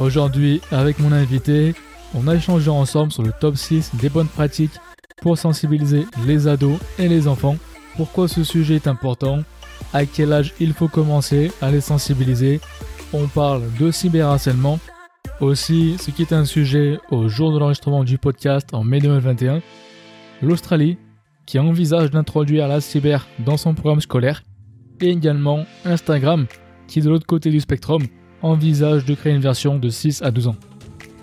Aujourd'hui, avec mon invité, on a échangé ensemble sur le top 6 des bonnes pratiques pour sensibiliser les ados et les enfants. Pourquoi ce sujet est important? À quel âge il faut commencer à les sensibiliser? On parle de cyberharcèlement. Aussi, ce qui est un sujet au jour de l'enregistrement du podcast en mai 2021, l'Australie qui envisage d'introduire la cyber dans son programme scolaire et également Instagram qui de l'autre côté du spectrum envisage de créer une version de 6 à 12 ans.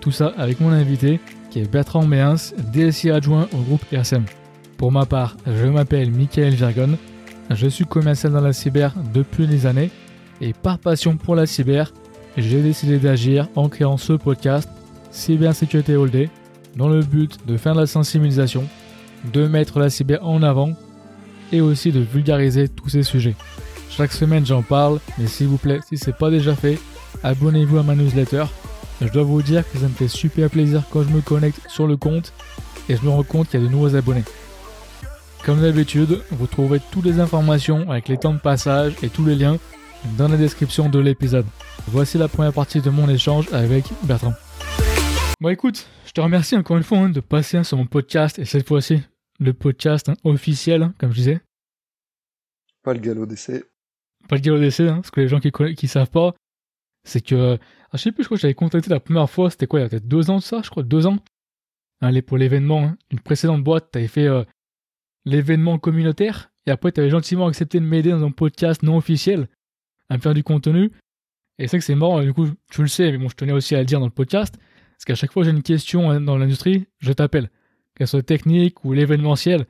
Tout ça avec mon invité qui est Bertrand Méhens, DSI adjoint au groupe RSM. Pour ma part, je m'appelle Michael Virgon, je suis commercial dans la cyber depuis des années et par passion pour la cyber, j'ai décidé d'agir en créant ce podcast Cybersécurité All Day dans le but de faire de la sensibilisation, de mettre la cyber en avant et aussi de vulgariser tous ces sujets. Chaque semaine j'en parle, mais s'il vous plaît, si ce n'est pas déjà fait, abonnez-vous à ma newsletter. Je dois vous dire que ça me fait super plaisir quand je me connecte sur le compte et je me rends compte qu'il y a de nouveaux abonnés. Comme d'habitude, vous trouverez toutes les informations avec les temps de passage et tous les liens dans la description de l'épisode. Voici la première partie de mon échange avec Bertrand. Bon écoute, je te remercie encore une fois hein, de passer sur mon podcast et cette fois-ci le podcast hein, officiel, comme je disais. Pas le galop d'essai. Pas le galop d'essai, hein, parce que les gens qui, qui savent pas, c'est que, ah, je sais plus, je crois que j'avais contacté la première fois, c'était quoi, il y a peut-être deux ans de ça, je crois, deux ans. Allez, pour l'événement, hein. une précédente boîte, t'avais fait euh, l'événement communautaire, et après t'avais gentiment accepté de m'aider dans un podcast non officiel, à me faire du contenu. Et c'est que c'est marrant, du coup, tu le sais, mais bon, je tenais aussi à le dire dans le podcast, parce qu'à chaque fois que j'ai une question hein, dans l'industrie, je t'appelle. Qu'elle soit technique ou l'événementiel,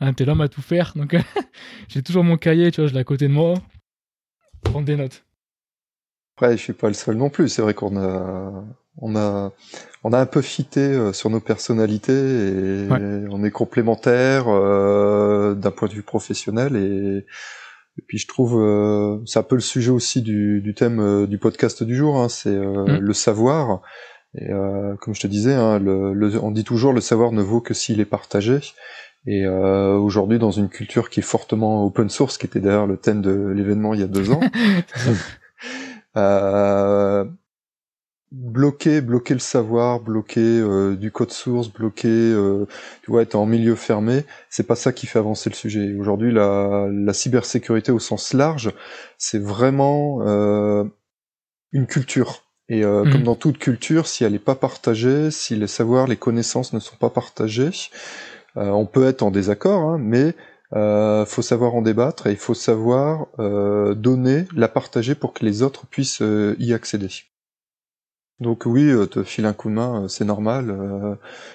hein, t'es l'homme à tout faire, donc j'ai toujours mon cahier, tu vois, je l'ai à côté de moi, prendre des notes. Après, je suis pas le seul non plus. C'est vrai qu'on a, on a, on a un peu fité euh, sur nos personnalités et on est complémentaires euh, d'un point de vue professionnel et, et puis je trouve euh, c'est un peu le sujet aussi du, du thème euh, du podcast du jour. Hein, c'est euh, mm. le savoir. Et comme je te disais, hein, le, le, on dit toujours le savoir ne vaut que s'il est partagé. Et euh, aujourd'hui, dans une culture qui est fortement open source, qui était d'ailleurs le thème de l'événement il y a deux ans, bloquer, bloquer le savoir, bloquer euh, du code source, bloquer, euh, tu vois, être en milieu fermé, c'est pas ça qui fait avancer le sujet. Aujourd'hui, la, la cybersécurité au sens large, c'est vraiment euh, une culture. Et euh, mmh. comme dans toute culture, si elle n'est pas partagée, si les savoirs, les connaissances ne sont pas partagées, on peut être en désaccord, hein, mais euh, faut savoir en débattre et il faut savoir euh, donner, la partager pour que les autres puissent euh, y accéder. Donc oui, euh, te filer un coup de main, euh, c'est normal.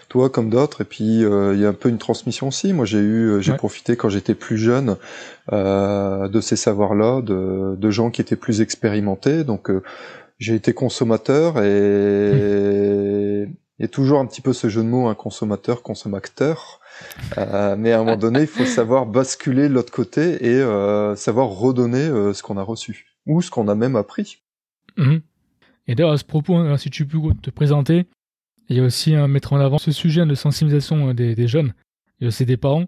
toi comme d'autres, et puis il y a un peu une transmission aussi. Moi j'ai eu, j'ai profité quand j'étais plus jeune de ces savoirs-là, de, de, gens qui étaient plus expérimentés. Donc j'ai été consommateur et, et toujours un petit peu ce jeu de mots, un consommateur, consommateur. Euh, mais à un moment donné, il faut savoir basculer l'autre côté et euh, savoir redonner euh, ce qu'on a reçu ou ce qu'on a même appris. Mhm. Et d'ailleurs, à ce propos, hein, si tu peux te présenter, il y a aussi à mettre en avant ce sujet de sensibilisation des, jeunes et aussi des parents.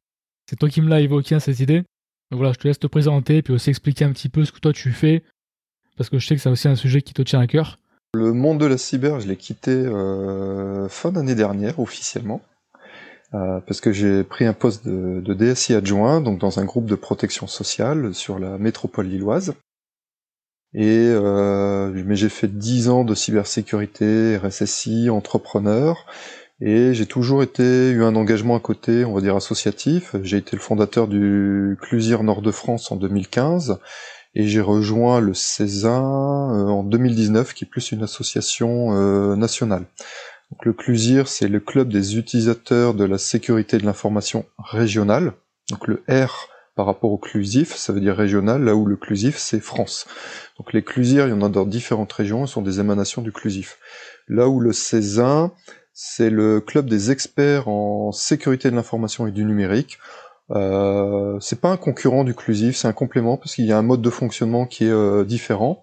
C'est toi qui me l'as évoqué, hein, cette idée. Donc voilà, je te laisse te présenter puis aussi expliquer un petit peu ce que toi tu fais parce que je sais que c'est aussi un sujet qui te tient à cœur. Le monde de la cyber, je l'ai quitté euh, fin d'année dernière officiellement. Euh, parce que j'ai pris un poste de, DSI adjoint, donc dans un groupe de protection sociale sur la métropole lilloise. Et euh, mais j'ai fait 10 ans de cybersécurité, RSSI, entrepreneur, et j'ai toujours été eu un engagement à côté, on va dire associatif. J'ai été le fondateur du Clusir Nord de France en 2015, et j'ai rejoint le Césin euh, en 2019, qui est plus une association euh, nationale. Donc le CLUSIR, c'est le club des utilisateurs de la sécurité de l'information régionale. Donc le R par rapport au CLUSIF, ça veut dire régional, là où le CLUSIF, c'est France. Donc les CLUSIR, il y en a dans différentes régions, sont des émanations du CLUSIF. Là où le CESIN, c'est le club des experts en sécurité de l'information et du numérique. Euh, c'est pas un concurrent du CLUSIF, c'est un complément parce qu'il y a un mode de fonctionnement qui est euh, différent.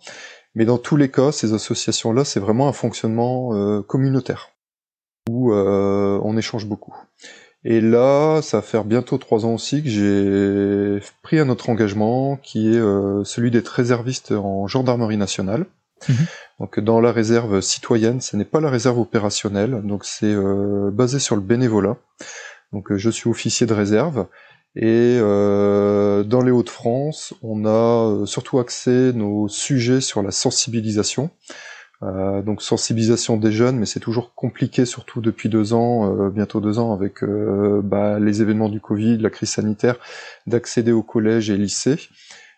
Mais dans tous les cas, ces associations-là, c'est vraiment un fonctionnement euh, communautaire où euh, on échange beaucoup. Et là, ça va faire bientôt trois ans aussi que j'ai pris un autre engagement qui est euh, celui d'être réserviste en gendarmerie nationale. Mhm. Donc dans la réserve citoyenne, ce n'est pas la réserve opérationnelle, donc c'est basé sur le bénévolat. Donc je suis officier de réserve et dans les Hauts-de-France, on a surtout axé nos sujets sur la sensibilisation. Euh, donc sensibilisation des jeunes, mais c'est toujours compliqué, surtout depuis deux ans, euh, bientôt deux ans, avec euh, bah, les événements du Covid, la crise sanitaire, d'accéder au collège et lycée.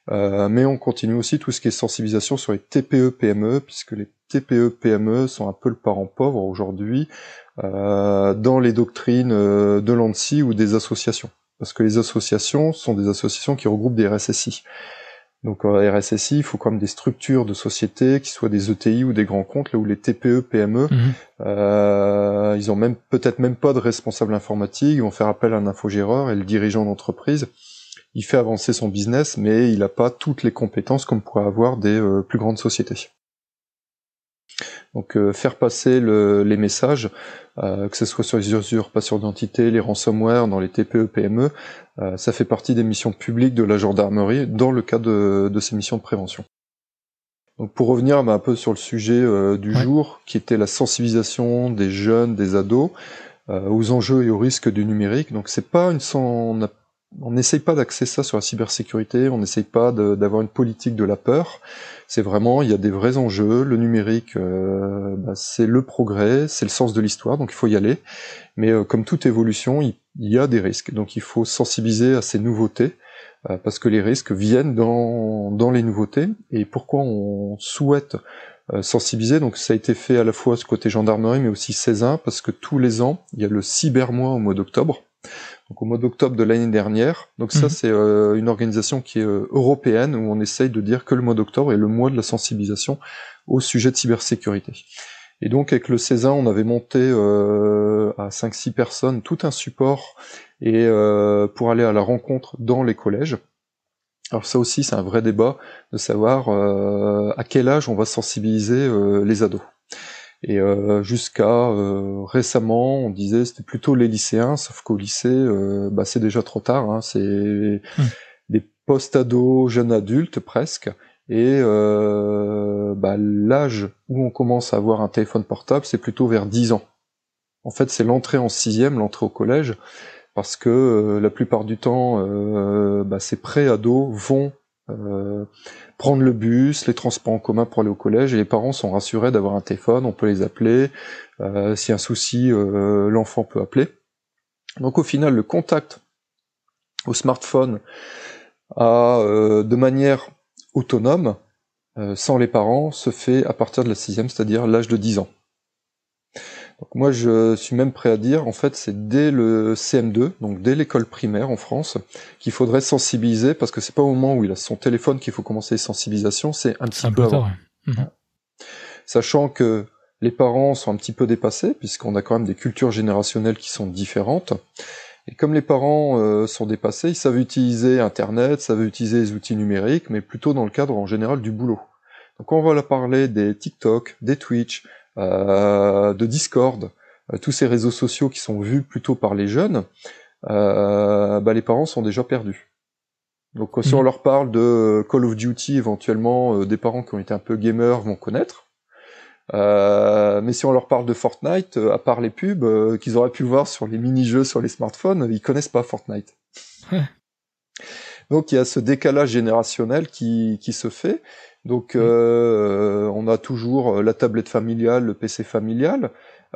mais on continue aussi tout ce qui est sensibilisation sur les TPE-PME, puisque les TPE-PME sont un peu le parent pauvre aujourd'hui dans les doctrines de l'ANSI ou des associations. Parce que les associations sont des associations qui regroupent des RSSI. Donc en RSSI, il faut quand même des structures de société, qui soient des ETI ou des grands comptes, là où les TPE, PME, mhm. euh, ils ont même peut-être même pas de responsable informatique, ils vont faire appel à un infogéreur et le dirigeant d'entreprise, il fait avancer son business, mais il n'a pas toutes les compétences comme pourraient avoir des euh, plus grandes sociétés. Donc euh, faire passer les messages, euh, que ce soit sur les usurpations d'identité, les ransomware, dans les TPE, PME, euh, ça fait partie des missions publiques de la gendarmerie dans le cadre de, ces missions de prévention. Donc pour revenir bah, un peu sur le sujet du jour, qui était la sensibilisation des jeunes, des ados, aux enjeux et aux risques du numérique. Donc c'est pas une on n'essaye pas d'axer ça sur la cybersécurité, on n'essaye pas d'avoir une politique de la peur. C'est vraiment, il y a des vrais enjeux. Le numérique, euh, bah, c'est le progrès, c'est le sens de l'histoire, donc il faut y aller. Mais euh, comme toute évolution, il, y a des risques, donc il faut sensibiliser à ces nouveautés euh, parce que les risques viennent dans, dans les nouveautés. Et pourquoi on souhaite sensibiliser? Donc ça a été fait à la fois ce côté gendarmerie, mais aussi Césin, parce que tous les ans, il y a le cybermois au mois d'octobre donc au mois d'octobre de l'année dernière. Donc ça, mhm. c'est euh, une organisation qui est euh, européenne où on essaye de dire que le mois d'octobre est le mois de la sensibilisation au sujet de cybersécurité. Et donc avec le César, on avait monté euh, à 5-6 personnes tout un support et pour aller à la rencontre dans les collèges. Alors ça aussi, c'est un vrai débat de savoir à quel âge on va sensibiliser les ados. Et euh, jusqu'à euh, récemment, on disait c'était plutôt les lycéens, sauf qu'au lycée, euh, bah, c'est déjà trop tard. Hein, c'est hmm. des post-ados, jeunes adultes presque. Et bah, l'âge où on commence à avoir un téléphone portable, c'est plutôt vers 10 ans. En fait, c'est l'entrée en sixième, l'entrée au collège, parce que la plupart du temps, bah, ces pré-ados vont prendre le bus, les transports en commun pour aller au collège, et les parents sont rassurés d'avoir un téléphone, on peut les appeler, euh, s'il y a un souci, euh, l'enfant peut appeler. Donc au final, le contact au smartphone euh, de manière autonome, sans les parents, se fait à partir de la sixième, c'est-à-dire l'âge de 10 ans. Donc moi, je suis même prêt à dire, en fait, c'est dès le CM2, donc dès l'école primaire en France, qu'il faudrait sensibiliser, parce que c'est pas au moment où il a son téléphone qu'il faut commencer les sensibilisations, c'est un petit peu, avant. Mhm. Sachant que les parents sont un petit peu dépassés, puisqu'on a quand même des cultures générationnelles qui sont différentes. Et comme les parents euh, sont dépassés, ils savent utiliser Internet, savent utiliser les outils numériques, mais plutôt dans le cadre en général du boulot. Donc on va leur parler des TikTok, des Twitch, de Discord, euh, tous ces réseaux sociaux qui sont vus plutôt par les jeunes, euh, bah, les parents sont déjà perdus. Donc si on mhm. leur parle de Call of Duty, éventuellement, des parents qui ont été un peu gamers vont connaître. mais si on leur parle de Fortnite, à part les pubs qu'ils auraient pu voir sur les mini-jeux sur les smartphones, ils connaissent pas Fortnite. Donc il y a ce décalage générationnel qui, qui se fait. Donc euh, on a toujours euh, la tablette familiale, le PC familial,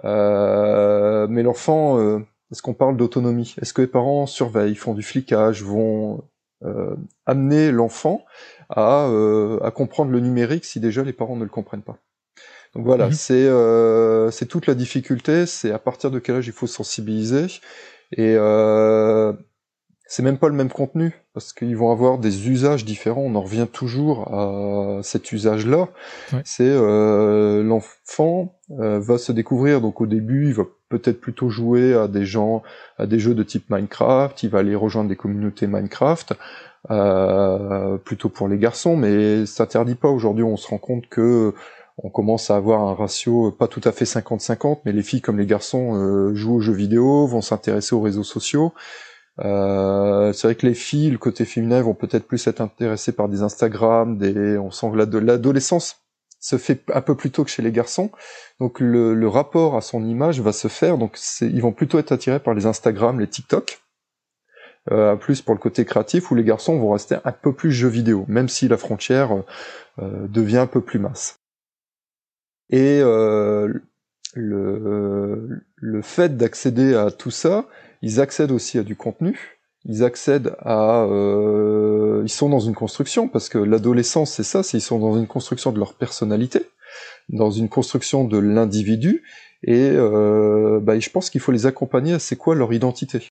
euh, mais l'enfant, est-ce qu'on parle d'autonomie? Est-ce que les parents surveillent, font du flicage, vont amener l'enfant à, comprendre le numérique si déjà les parents ne le comprennent pas? Donc voilà, mhm. c'est toute la difficulté, c'est à partir de quel âge il faut sensibiliser. Et c'est même pas le même contenu parce qu'ils vont avoir des usages différents. On en revient toujours à cet usage-là. C'est euh, l'enfant euh, va se découvrir. Donc au début, il va peut-être plutôt jouer à des gens, à des jeux de type Minecraft. Il va aller rejoindre des communautés Minecraft, euh, plutôt pour les garçons. Mais ça s'interdit pas. Aujourd'hui, on se rend compte que on commence à avoir un ratio pas tout à fait 50-50, mais les filles comme les garçons jouent aux jeux vidéo, vont s'intéresser aux réseaux sociaux. Euh, c'est vrai que les filles, le côté féminin, vont peut-être plus être intéressées par des Instagram, des, on sent de l'adolescence se fait un peu plus tôt que chez les garçons. Donc le, rapport à son image va se faire. Donc ils vont plutôt être attirés par les Instagram, les TikTok. Euh, plus pour le côté créatif, où les garçons vont rester un peu plus jeux vidéo, même si la frontière euh, devient un peu plus mince. Et euh, le, le fait d'accéder à tout ça, ils accèdent aussi à du contenu, ils accèdent à, euh, ils sont dans une construction parce que l'adolescence c'est ça, c'est ils sont dans une construction de leur personnalité, dans une construction de l'individu et euh, bah, je pense qu'il faut les accompagner à c'est quoi leur identité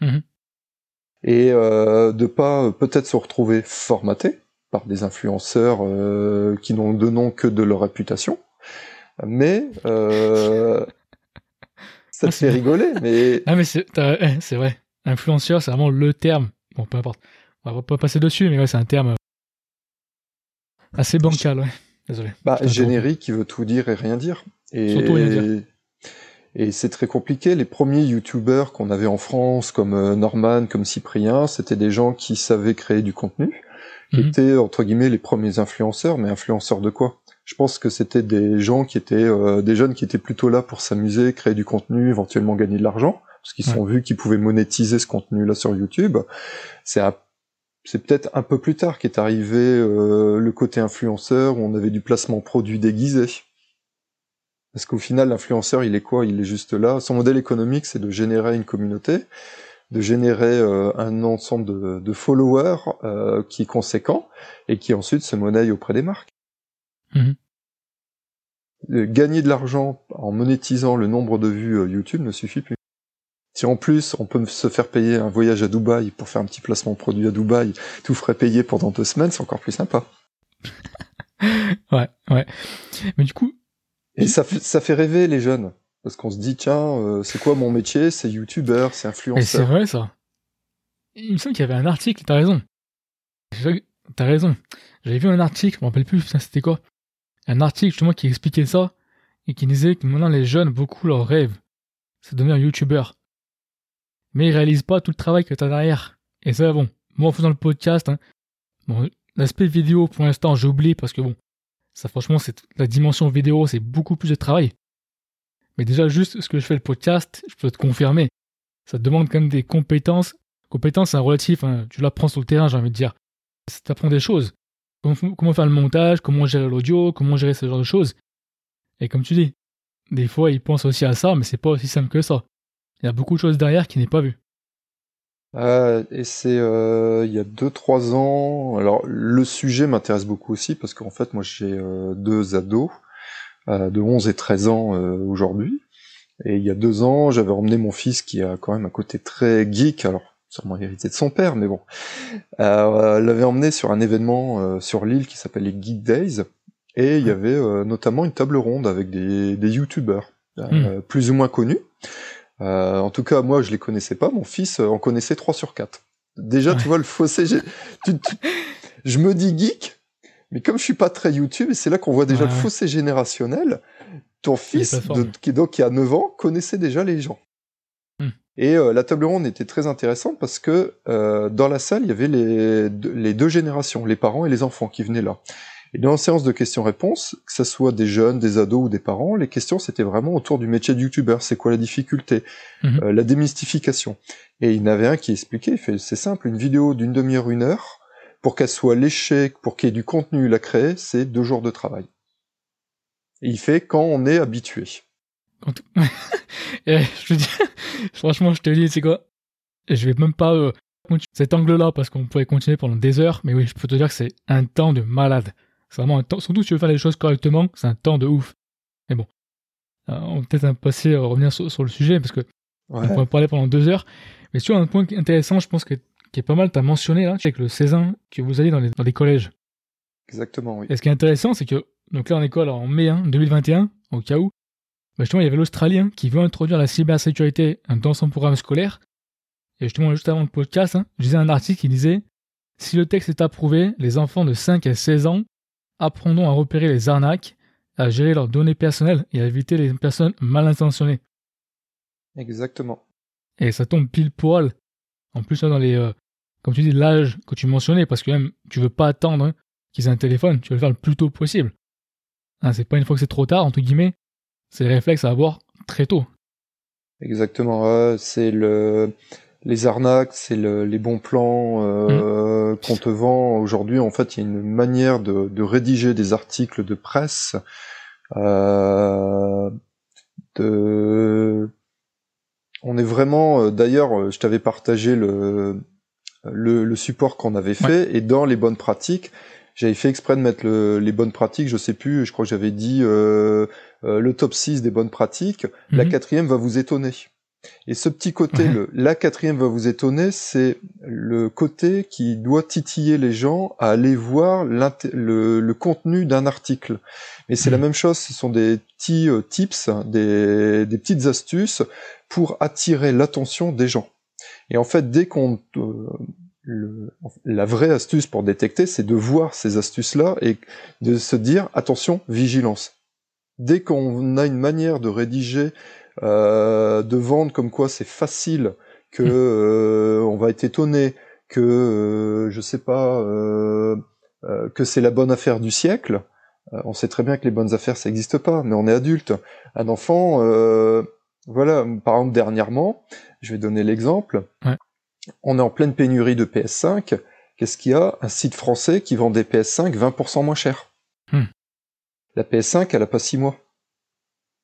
mhm. et euh, de pas peut-être se retrouver formatés par des influenceurs euh, qui n'ont de nom que de leur réputation, mais euh, ça te fait rigoler, mais ah mais c'est eh, vrai influenceur, c'est vraiment le terme. Bon, peu importe. On va pas passer dessus, mais ouais, c'est un terme euh, assez bancal, ouais. Désolé. Bah, générique qui veut tout dire et rien dire. Et, Surtout rien dire. Et c'est très compliqué. Les premiers youtubeurs qu'on avait en France, comme euh, Norman, comme Cyprien, c'était des gens qui savaient créer du contenu, qui mhm. étaient entre guillemets les premiers influenceurs, mais influenceurs de quoi? Je pense que c'était des gens qui étaient euh, des jeunes qui étaient plutôt là pour s'amuser, créer du contenu, éventuellement gagner de l'argent parce qu'ils sont vus qu'ils pouvaient monétiser ce contenu-là sur YouTube. C'est c'est peut-être un peu plus tard qu'est arrivé euh, le côté influenceur où on avait du placement produit déguisé. Parce qu'au final, l'influenceur, il est quoi? Il est juste là. Son modèle économique, c'est de générer une communauté, de générer euh, un ensemble de, followers euh, qui est conséquent et qui ensuite se monnaie auprès des marques. Mhm. Gagner de l'argent en monétisant le nombre de vues YouTube ne suffit plus. Si en plus on peut se faire payer un voyage à Dubaï pour faire un petit placement de produit à Dubaï, tout ferait payer pendant deux semaines, c'est encore plus sympa. ouais, ouais. Mais du coup. Et ça fait, ça fait rêver les jeunes. Parce qu'on se dit, tiens, euh, c'est quoi mon métier? C'est youtubeur, c'est influenceur. c'est vrai ça. Il me semble qu'il y avait un article, t'as raison. T'as raison. J'avais vu un article, je me rappelle plus, c'était quoi? Un article justement qui expliquait ça et qui disait que maintenant les jeunes, beaucoup leur rêve, c'est de devenir youtubeur mais ils réalisent pas tout le travail que tu as derrière. Et ça, bon, moi en faisant le podcast, hein, bon, l'aspect vidéo pour l'instant j'oublie parce que bon, ça franchement, c'est la dimension vidéo, c'est beaucoup plus de travail. Mais déjà juste ce que je fais le podcast, je peux te confirmer, ça demande quand même des compétences. Compétences, c'est un relatif, hein, tu l'apprends sur le terrain, j'ai envie de dire. Ça t'apprend des choses. Comment, faire le montage, comment gérer l'audio, comment gérer ce genre de choses. Et comme tu dis, des fois ils pensent aussi à ça, mais c'est pas aussi simple que ça. Il y a beaucoup de choses derrière qui n'est pas vu. Euh, et c'est euh, il y a 2-3 ans. Alors le sujet m'intéresse beaucoup aussi parce qu'en fait moi j'ai euh, deux ados de 11 et 13 ans aujourd'hui. Et il y a deux ans j'avais emmené mon fils qui a quand même un côté très geek, alors sûrement hérité de son père, mais bon. l'avait emmené sur un événement sur l'île qui s'appelle les Geek Days. Et il y avait notamment une table ronde avec des, des youtubeurs hmm. plus ou moins connus. Euh, en tout cas, moi, je les connaissais pas. Mon fils euh, en connaissait 3 sur 4. Déjà, tu vois le fossé. je me dis geek, mais comme je suis pas très YouTube, et c'est là qu'on voit déjà le fossé générationnel. Ton fils, qui, donc, qui a 9 ans, connaissait déjà les gens. Et euh, la table ronde était très intéressante parce que dans la salle, il y avait les, les deux générations, les parents et les enfants qui venaient là. Et dans la séance de questions-réponses, que ce soit des jeunes, des ados ou des parents, les questions c'était vraiment autour du métier de youtubeur. C'est quoi la difficulté, mhm. euh, la démystification. Et il y en avait un qui expliquait, fait, c'est simple, une vidéo d'une demi-heure, une heure, pour qu'elle soit léchée, pour qu'il y ait du contenu à créer, c'est deux jours de travail. Et il fait quand on est habitué. je te dis, franchement, je te dis, c'est quoi? Je vais même pas euh, cet angle-là parce qu'on pourrait continuer pendant des heures, mais oui, je peux te dire que c'est un temps de malade. C'est vraiment un temps, surtout si tu veux faire les choses correctement, c'est un temps de ouf. Mais bon, euh, on va peut-être passer, à revenir sur, le sujet, parce que on pourrait parler pendant deux heures. Mais sur un point intéressant, je pense que qui est pas mal, tu as mentionné là, avec le 16 ans que vous allez dans les, dans les collèges. Exactement, oui. Et ce qui est intéressant, c'est que, donc là, en école, en mai 2021, au cas où, justement, il y avait l'Australien qui veut introduire la cybersécurité dans son programme scolaire. Et justement, juste avant le podcast, hein, je lisais un article qui disait Si le texte est approuvé, les enfants de 5 à 16 ans apprendront à repérer les arnaques, à gérer leurs données personnelles et à éviter les personnes mal intentionnées. Exactement. Et ça tombe pile poil. En plus, dans les, euh, comme tu dis, l'âge que tu mentionnais, parce que même tu veux pas attendre hein, qu'ils aient un téléphone, tu veux le faire le plus tôt possible. Hein, c'est pas une fois que c'est trop tard, entre guillemets. C'est le réflexe à avoir très tôt. Exactement. c'est le les arnaques, c'est les bons plans euh, mmh. qu'on te vend aujourd'hui. En fait, il y a une manière de, de rédiger des articles de presse. Euh, de... On est vraiment. euh, D'ailleurs, euh, je t'avais partagé le, le, le support qu'on avait fait et dans les bonnes pratiques, j'avais fait exprès de mettre le- les bonnes pratiques. Je sais plus. Je crois que j'avais dit euh, euh, le top 6 des bonnes pratiques. La Mhm. quatrième va vous étonner. Et ce petit côté, le, la quatrième va vous étonner, c'est le côté qui doit titiller les gens à aller voir le, le contenu d'un article. Mais c'est la Mhm. même chose, ce sont des petits euh, tips, des, des petites astuces pour attirer l'attention des gens. Et en fait, dès qu'on... euh, le- la vraie astuce pour détecter, c'est de voir ces astuces-là et de se dire, attention, vigilance. Dès qu'on a une manière de rédiger euh, de vendre comme quoi c'est facile, que Mm. euh, on va être étonné, que euh, je sais pas, euh, euh, que c'est la bonne affaire du siècle. Euh, on sait très bien que les bonnes affaires ça n'existe pas, mais on est adulte. Un enfant, euh, voilà, par exemple dernièrement, je vais donner l'exemple. Ouais. On est en pleine pénurie de PS5. Qu'est-ce qu'il y a? Un site français qui vend des PS5 20% moins cher. Hmm. La PS5, elle a pas six mois.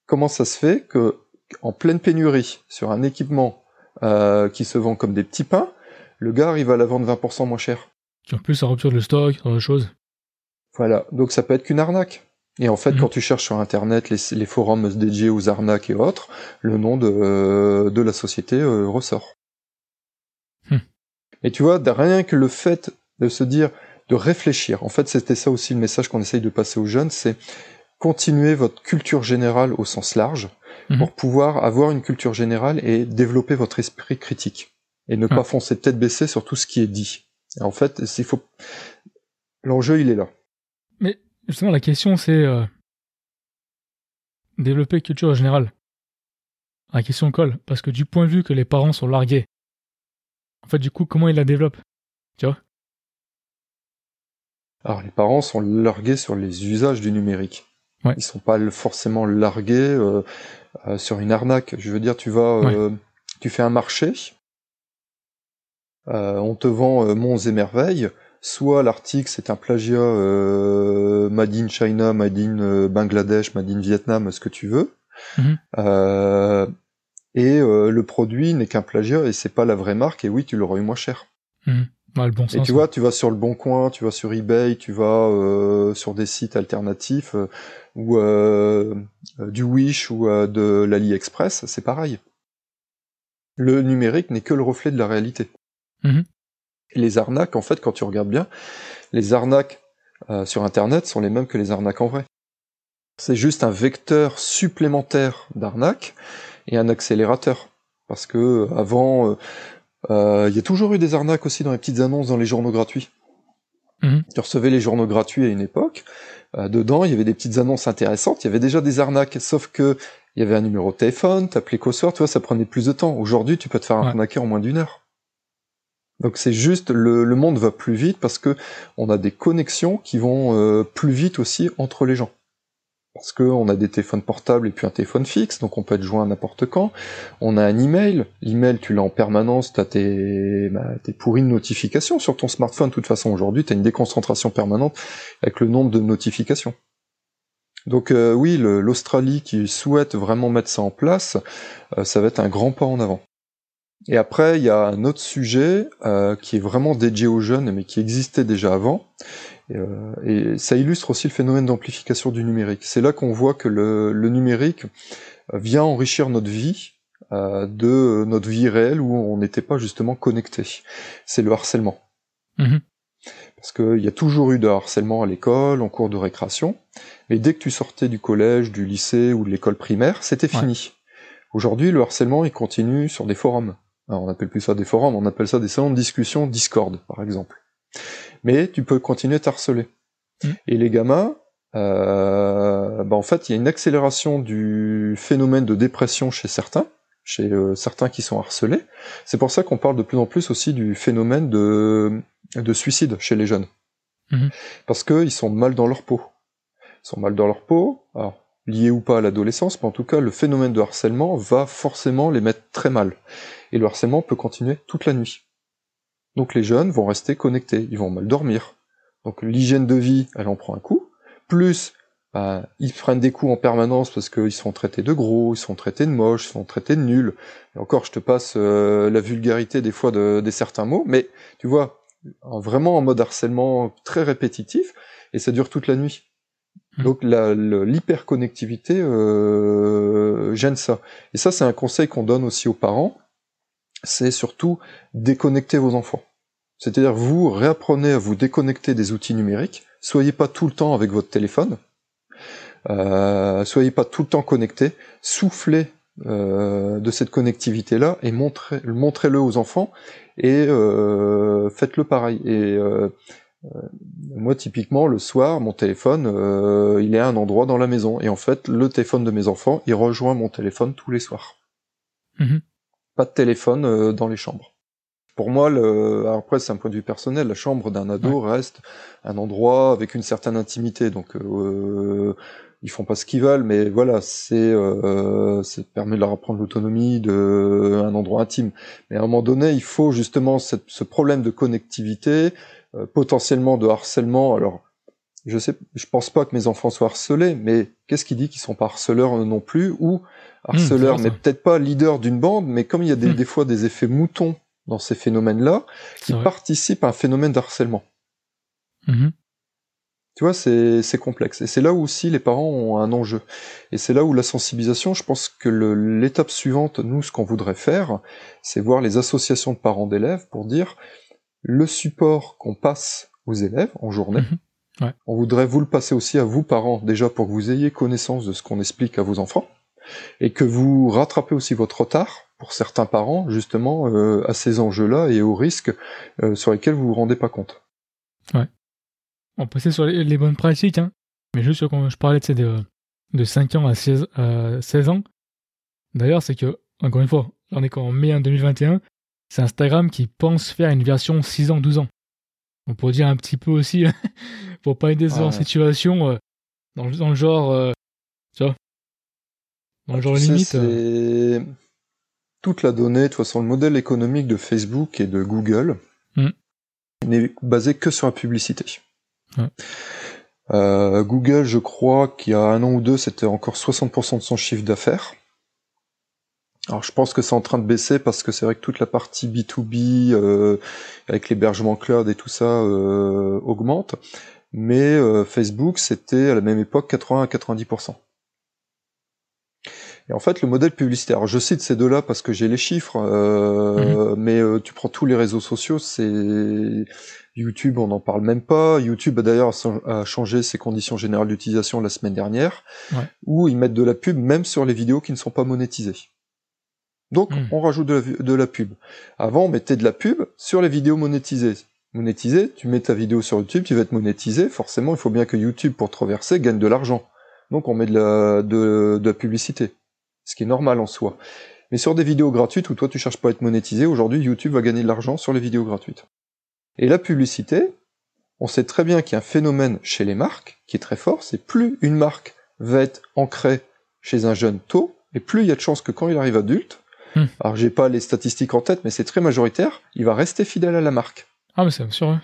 Comment ça se fait que en pleine pénurie sur un équipement euh, qui se vend comme des petits pains, le gars arrive à la vendre 20% moins cher? En plus, en rupture de stock, dans de choses. Voilà, donc ça peut être qu'une arnaque. Et en fait, Mhm. quand tu cherches sur Internet les, les forums dédiés aux arnaques et autres, le nom de, euh, de la société euh, ressort. Hmm. Et tu vois, rien que le fait de se dire, de réfléchir, en fait c'était ça aussi le message qu'on essaye de passer aux jeunes, c'est continuer votre culture générale au sens large Mhm. pour pouvoir avoir une culture générale et développer votre esprit critique. Et ne pas foncer tête baissée sur tout ce qui est dit. Et en fait, il faut... L'enjeu, il est là. Justement, la question, c'est euh, développer culture générale. La question colle, parce que du point de vue que les parents sont largués, en fait, du coup, comment ils la développent Alors les parents sont largués sur les usages du numérique. Ouais. Ils sont pas forcément largués euh, euh, sur une arnaque. Je veux dire, tu vas, euh, tu fais un marché, on te vend monts et merveilles. Soit l'article c'est un plagiat made in China, made in Bangladesh, made in Vietnam, ce que tu veux. Mhm. Et le produit n'est qu'un plagiat et c'est pas la vraie marque. Et oui, tu l'auras eu moins cher. Dans le bon Et tu vois, tu vas sur le Bon Coin, tu vas sur eBay, tu vas euh, sur des sites alternatifs euh, ou euh, euh, du Wish ou euh, de l'AliExpress, c'est pareil. Le numérique n'est que le reflet de la réalité. Mhm. Et les arnaques, en fait, quand tu regardes bien, les arnaques euh, sur Internet sont les mêmes que les arnaques en vrai. C'est juste un vecteur supplémentaire d'arnaque et un accélérateur. Parce que avant, il y a toujours eu des arnaques aussi dans les petites annonces dans les journaux gratuits. Mhm. Tu recevais les journaux gratuits à une époque. euh, dedans, il y avait des petites annonces intéressantes. Il y avait déjà des arnaques, sauf que il y avait un numéro de téléphone, t'appelais qu'au soir, tu vois, ça prenait plus de temps. Aujourd'hui, tu peux te faire Ouais. arnaquer en moins d'une heure. Donc c'est juste le, le monde va plus vite parce que on a des connexions qui vont euh, plus vite aussi entre les gens. Parce que on a des téléphones portables et puis un téléphone fixe, donc on peut être joint n'importe quand. On a un email, l'email tu l'as en permanence, t'as tes, bah, tes pourries de notifications sur ton smartphone. De toute façon aujourd'hui t'as une déconcentration permanente avec le nombre de notifications. Donc euh, oui, l'Australie qui souhaite vraiment mettre ça en place, euh, ça va être un grand pas en avant. Et après, il y a un autre sujet euh, qui est vraiment dédié aux jeunes, mais qui existait déjà avant. Et, euh, et ça illustre aussi le phénomène d'amplification du numérique. C'est là qu'on voit que le, le numérique vient enrichir notre vie euh, de notre vie réelle où on n'était pas justement connecté. C'est le harcèlement. Mhm. Parce qu'il y a toujours eu de harcèlement à l'école, en cours de récréation, mais dès que tu sortais du collège, du lycée ou de l'école primaire, c'était Ouais. fini. Aujourd'hui, le harcèlement, il continue sur des forums. Alors, on n'appelle plus ça des forums, on appelle ça des salons de discussion Discord, par exemple. Mais tu peux continuer à t'harceler. Mm. Et les gamins, euh, bah en fait, il y a une accélération du phénomène de dépression chez certains, chez euh, certains qui sont harcelés. C'est pour ça qu'on parle de plus en plus aussi du phénomène de, de suicide chez les jeunes. Mhm. Parce qu'ils sont mal dans leur peau. sont mal dans leur peau, alors lié ou pas à l'adolescence, mais en tout cas le phénomène de harcèlement va forcément les mettre très mal. Et le harcèlement peut continuer toute la nuit. Donc les jeunes vont rester connectés, ils vont mal dormir. Donc l'hygiène de vie, elle en prend un coup. Plus, bah, ils prennent des coups en permanence parce qu'ils sont traités de gros, ils sont traités de moches, ils sont traités de nuls. Et encore, je te passe euh, la vulgarité des fois de, des certains mots, mais tu vois, vraiment en mode harcèlement très répétitif, et ça dure toute la nuit. Mmh. Donc l'hyperconnectivité euh, gêne ça. Et ça, c'est un conseil qu'on donne aussi aux parents, c'est surtout déconnecter vos enfants. C'est-à-dire vous réapprenez à vous déconnecter des outils numériques, soyez pas tout le temps avec votre téléphone, euh, soyez pas tout le temps connecté, soufflez euh, de cette connectivité-là et montrez, montrez-le aux enfants et euh, faites-le pareil. Et euh, moi, typiquement, le soir, mon téléphone, il est à un endroit dans la maison. Et en fait, le téléphone de mes enfants, il rejoint mon téléphone tous les soirs. Mhm. Pas de téléphone euh, dans les chambres. Pour moi, le... après, c'est un point de vue personnel, la chambre d'un ado reste un endroit avec une certaine intimité. Donc, euh, ils font pas ce qu'ils veulent, mais voilà, c'est euh, ça permet de leur apprendre l'autonomie de un endroit intime. Mais à un moment donné, il faut justement cette, ce problème de connectivité, euh, potentiellement de harcèlement. Alors, je sais, je pense pas que mes enfants soient harcelés, mais qu'est-ce qui dit qu'ils sont pas harceleurs non plus ou harceleurs, mais peut-être pas leader d'une bande, mais comme il y a des, hmm. des fois des effets moutons dans ces phénomènes-là, qui participent à un phénomène d'harcèlement. Mm-hmm. Tu vois, c'est complexe. Et c'est là où aussi les parents ont un enjeu. Et c'est là où la sensibilisation, je pense que l'étape suivante, nous, ce qu'on voudrait faire, c'est voir les associations de parents d'élèves pour dire, le support qu'on passe aux élèves en journée. On voudrait vous le passer aussi à vous, parents, déjà pour que vous ayez connaissance de ce qu'on explique à vos enfants, et que vous rattrapez aussi votre retard, pour certains parents, justement, euh, à ces enjeux-là et aux risques euh, sur lesquels vous vous rendez pas compte. Ouais. On passait sur les, bonnes pratiques, hein. mais juste quand je parlais de, de, de 5 ans à 16, 16 ans, d'ailleurs, c'est que, encore une fois, on est qu'en mai 2021, c'est Instagram qui pense faire une version 6 ans, 12 ans. On pourrait dire un petit peu aussi, pour pas aider dans situation, euh, dans, le genre, euh, tu vois, dans le genre limite. Euh. Toute la donnée, de toute façon, le modèle économique de Facebook et de Google hmm. n'est basé que sur la publicité. Google, je crois qu'il y a un an ou deux, c'était encore 60% de son chiffre d'affaires. Alors je pense que c'est en train de baisser parce que c'est vrai que toute la partie B2B euh, avec l'hébergement cloud et tout ça euh, augmente, mais euh, Facebook c'était à la même époque 80 à 90%. Et en fait le modèle publicitaire, alors je cite ces deux-là parce que j'ai les chiffres, mhm. mais tu prends tous les réseaux sociaux, c'est YouTube, on n'en parle même pas. YouTube d'ailleurs a changé ses conditions générales d'utilisation la semaine dernière, où ils mettent de la pub même sur les vidéos qui ne sont pas monétisées. Donc hmm. on rajoute de la, pub. Avant, on mettait de la pub sur les vidéos monétisées. Monétisé, tu mets ta vidéo sur YouTube, tu vas être monétisé, forcément il faut bien que YouTube, pour te reverser, gagne de l'argent. Donc on met de la, de, la publicité, ce qui est normal en soi. Mais sur des vidéos gratuites où toi tu cherches pas à être monétisé, aujourd'hui YouTube va gagner de l'argent sur les vidéos gratuites. Et la publicité, on sait très bien qu'il y a un phénomène chez les marques qui est très fort, c'est plus une marque va être ancrée chez un jeune tôt, et plus il y a de chances que quand il arrive adulte, Hmm. Alors j'ai pas les statistiques en tête, mais c'est très majoritaire. Il va rester fidèle à la marque. Ah mais c'est sûr.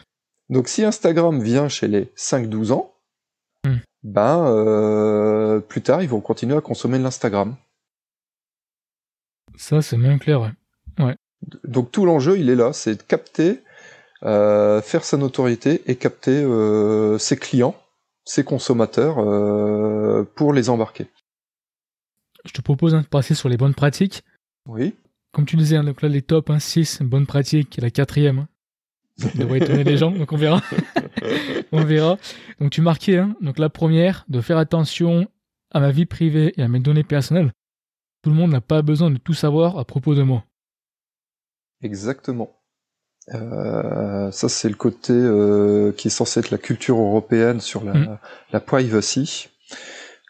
Donc si Instagram vient chez les 5-12 ans, hmm. ben euh, plus tard ils vont continuer à consommer de l'Instagram. Ça c'est même clair, ouais. ouais. Donc tout l'enjeu il est là, c'est de capter, euh, faire sa notoriété et capter euh, ses clients, ses consommateurs pour les embarquer. Je te propose hein, de passer sur les bonnes pratiques. Oui. Comme tu disais, hein, donc là, les top 6, bonne pratique, la quatrième. Hein. Ça devrait étonner les gens, donc on verra. on verra. Donc tu marquais, hein, donc la première, de faire attention à ma vie privée et à mes données personnelles. Tout le monde n'a pas besoin de tout savoir à propos de moi. Exactement. Euh, ça, c'est le côté euh, qui est censé être la culture européenne sur la, mm. la privacy.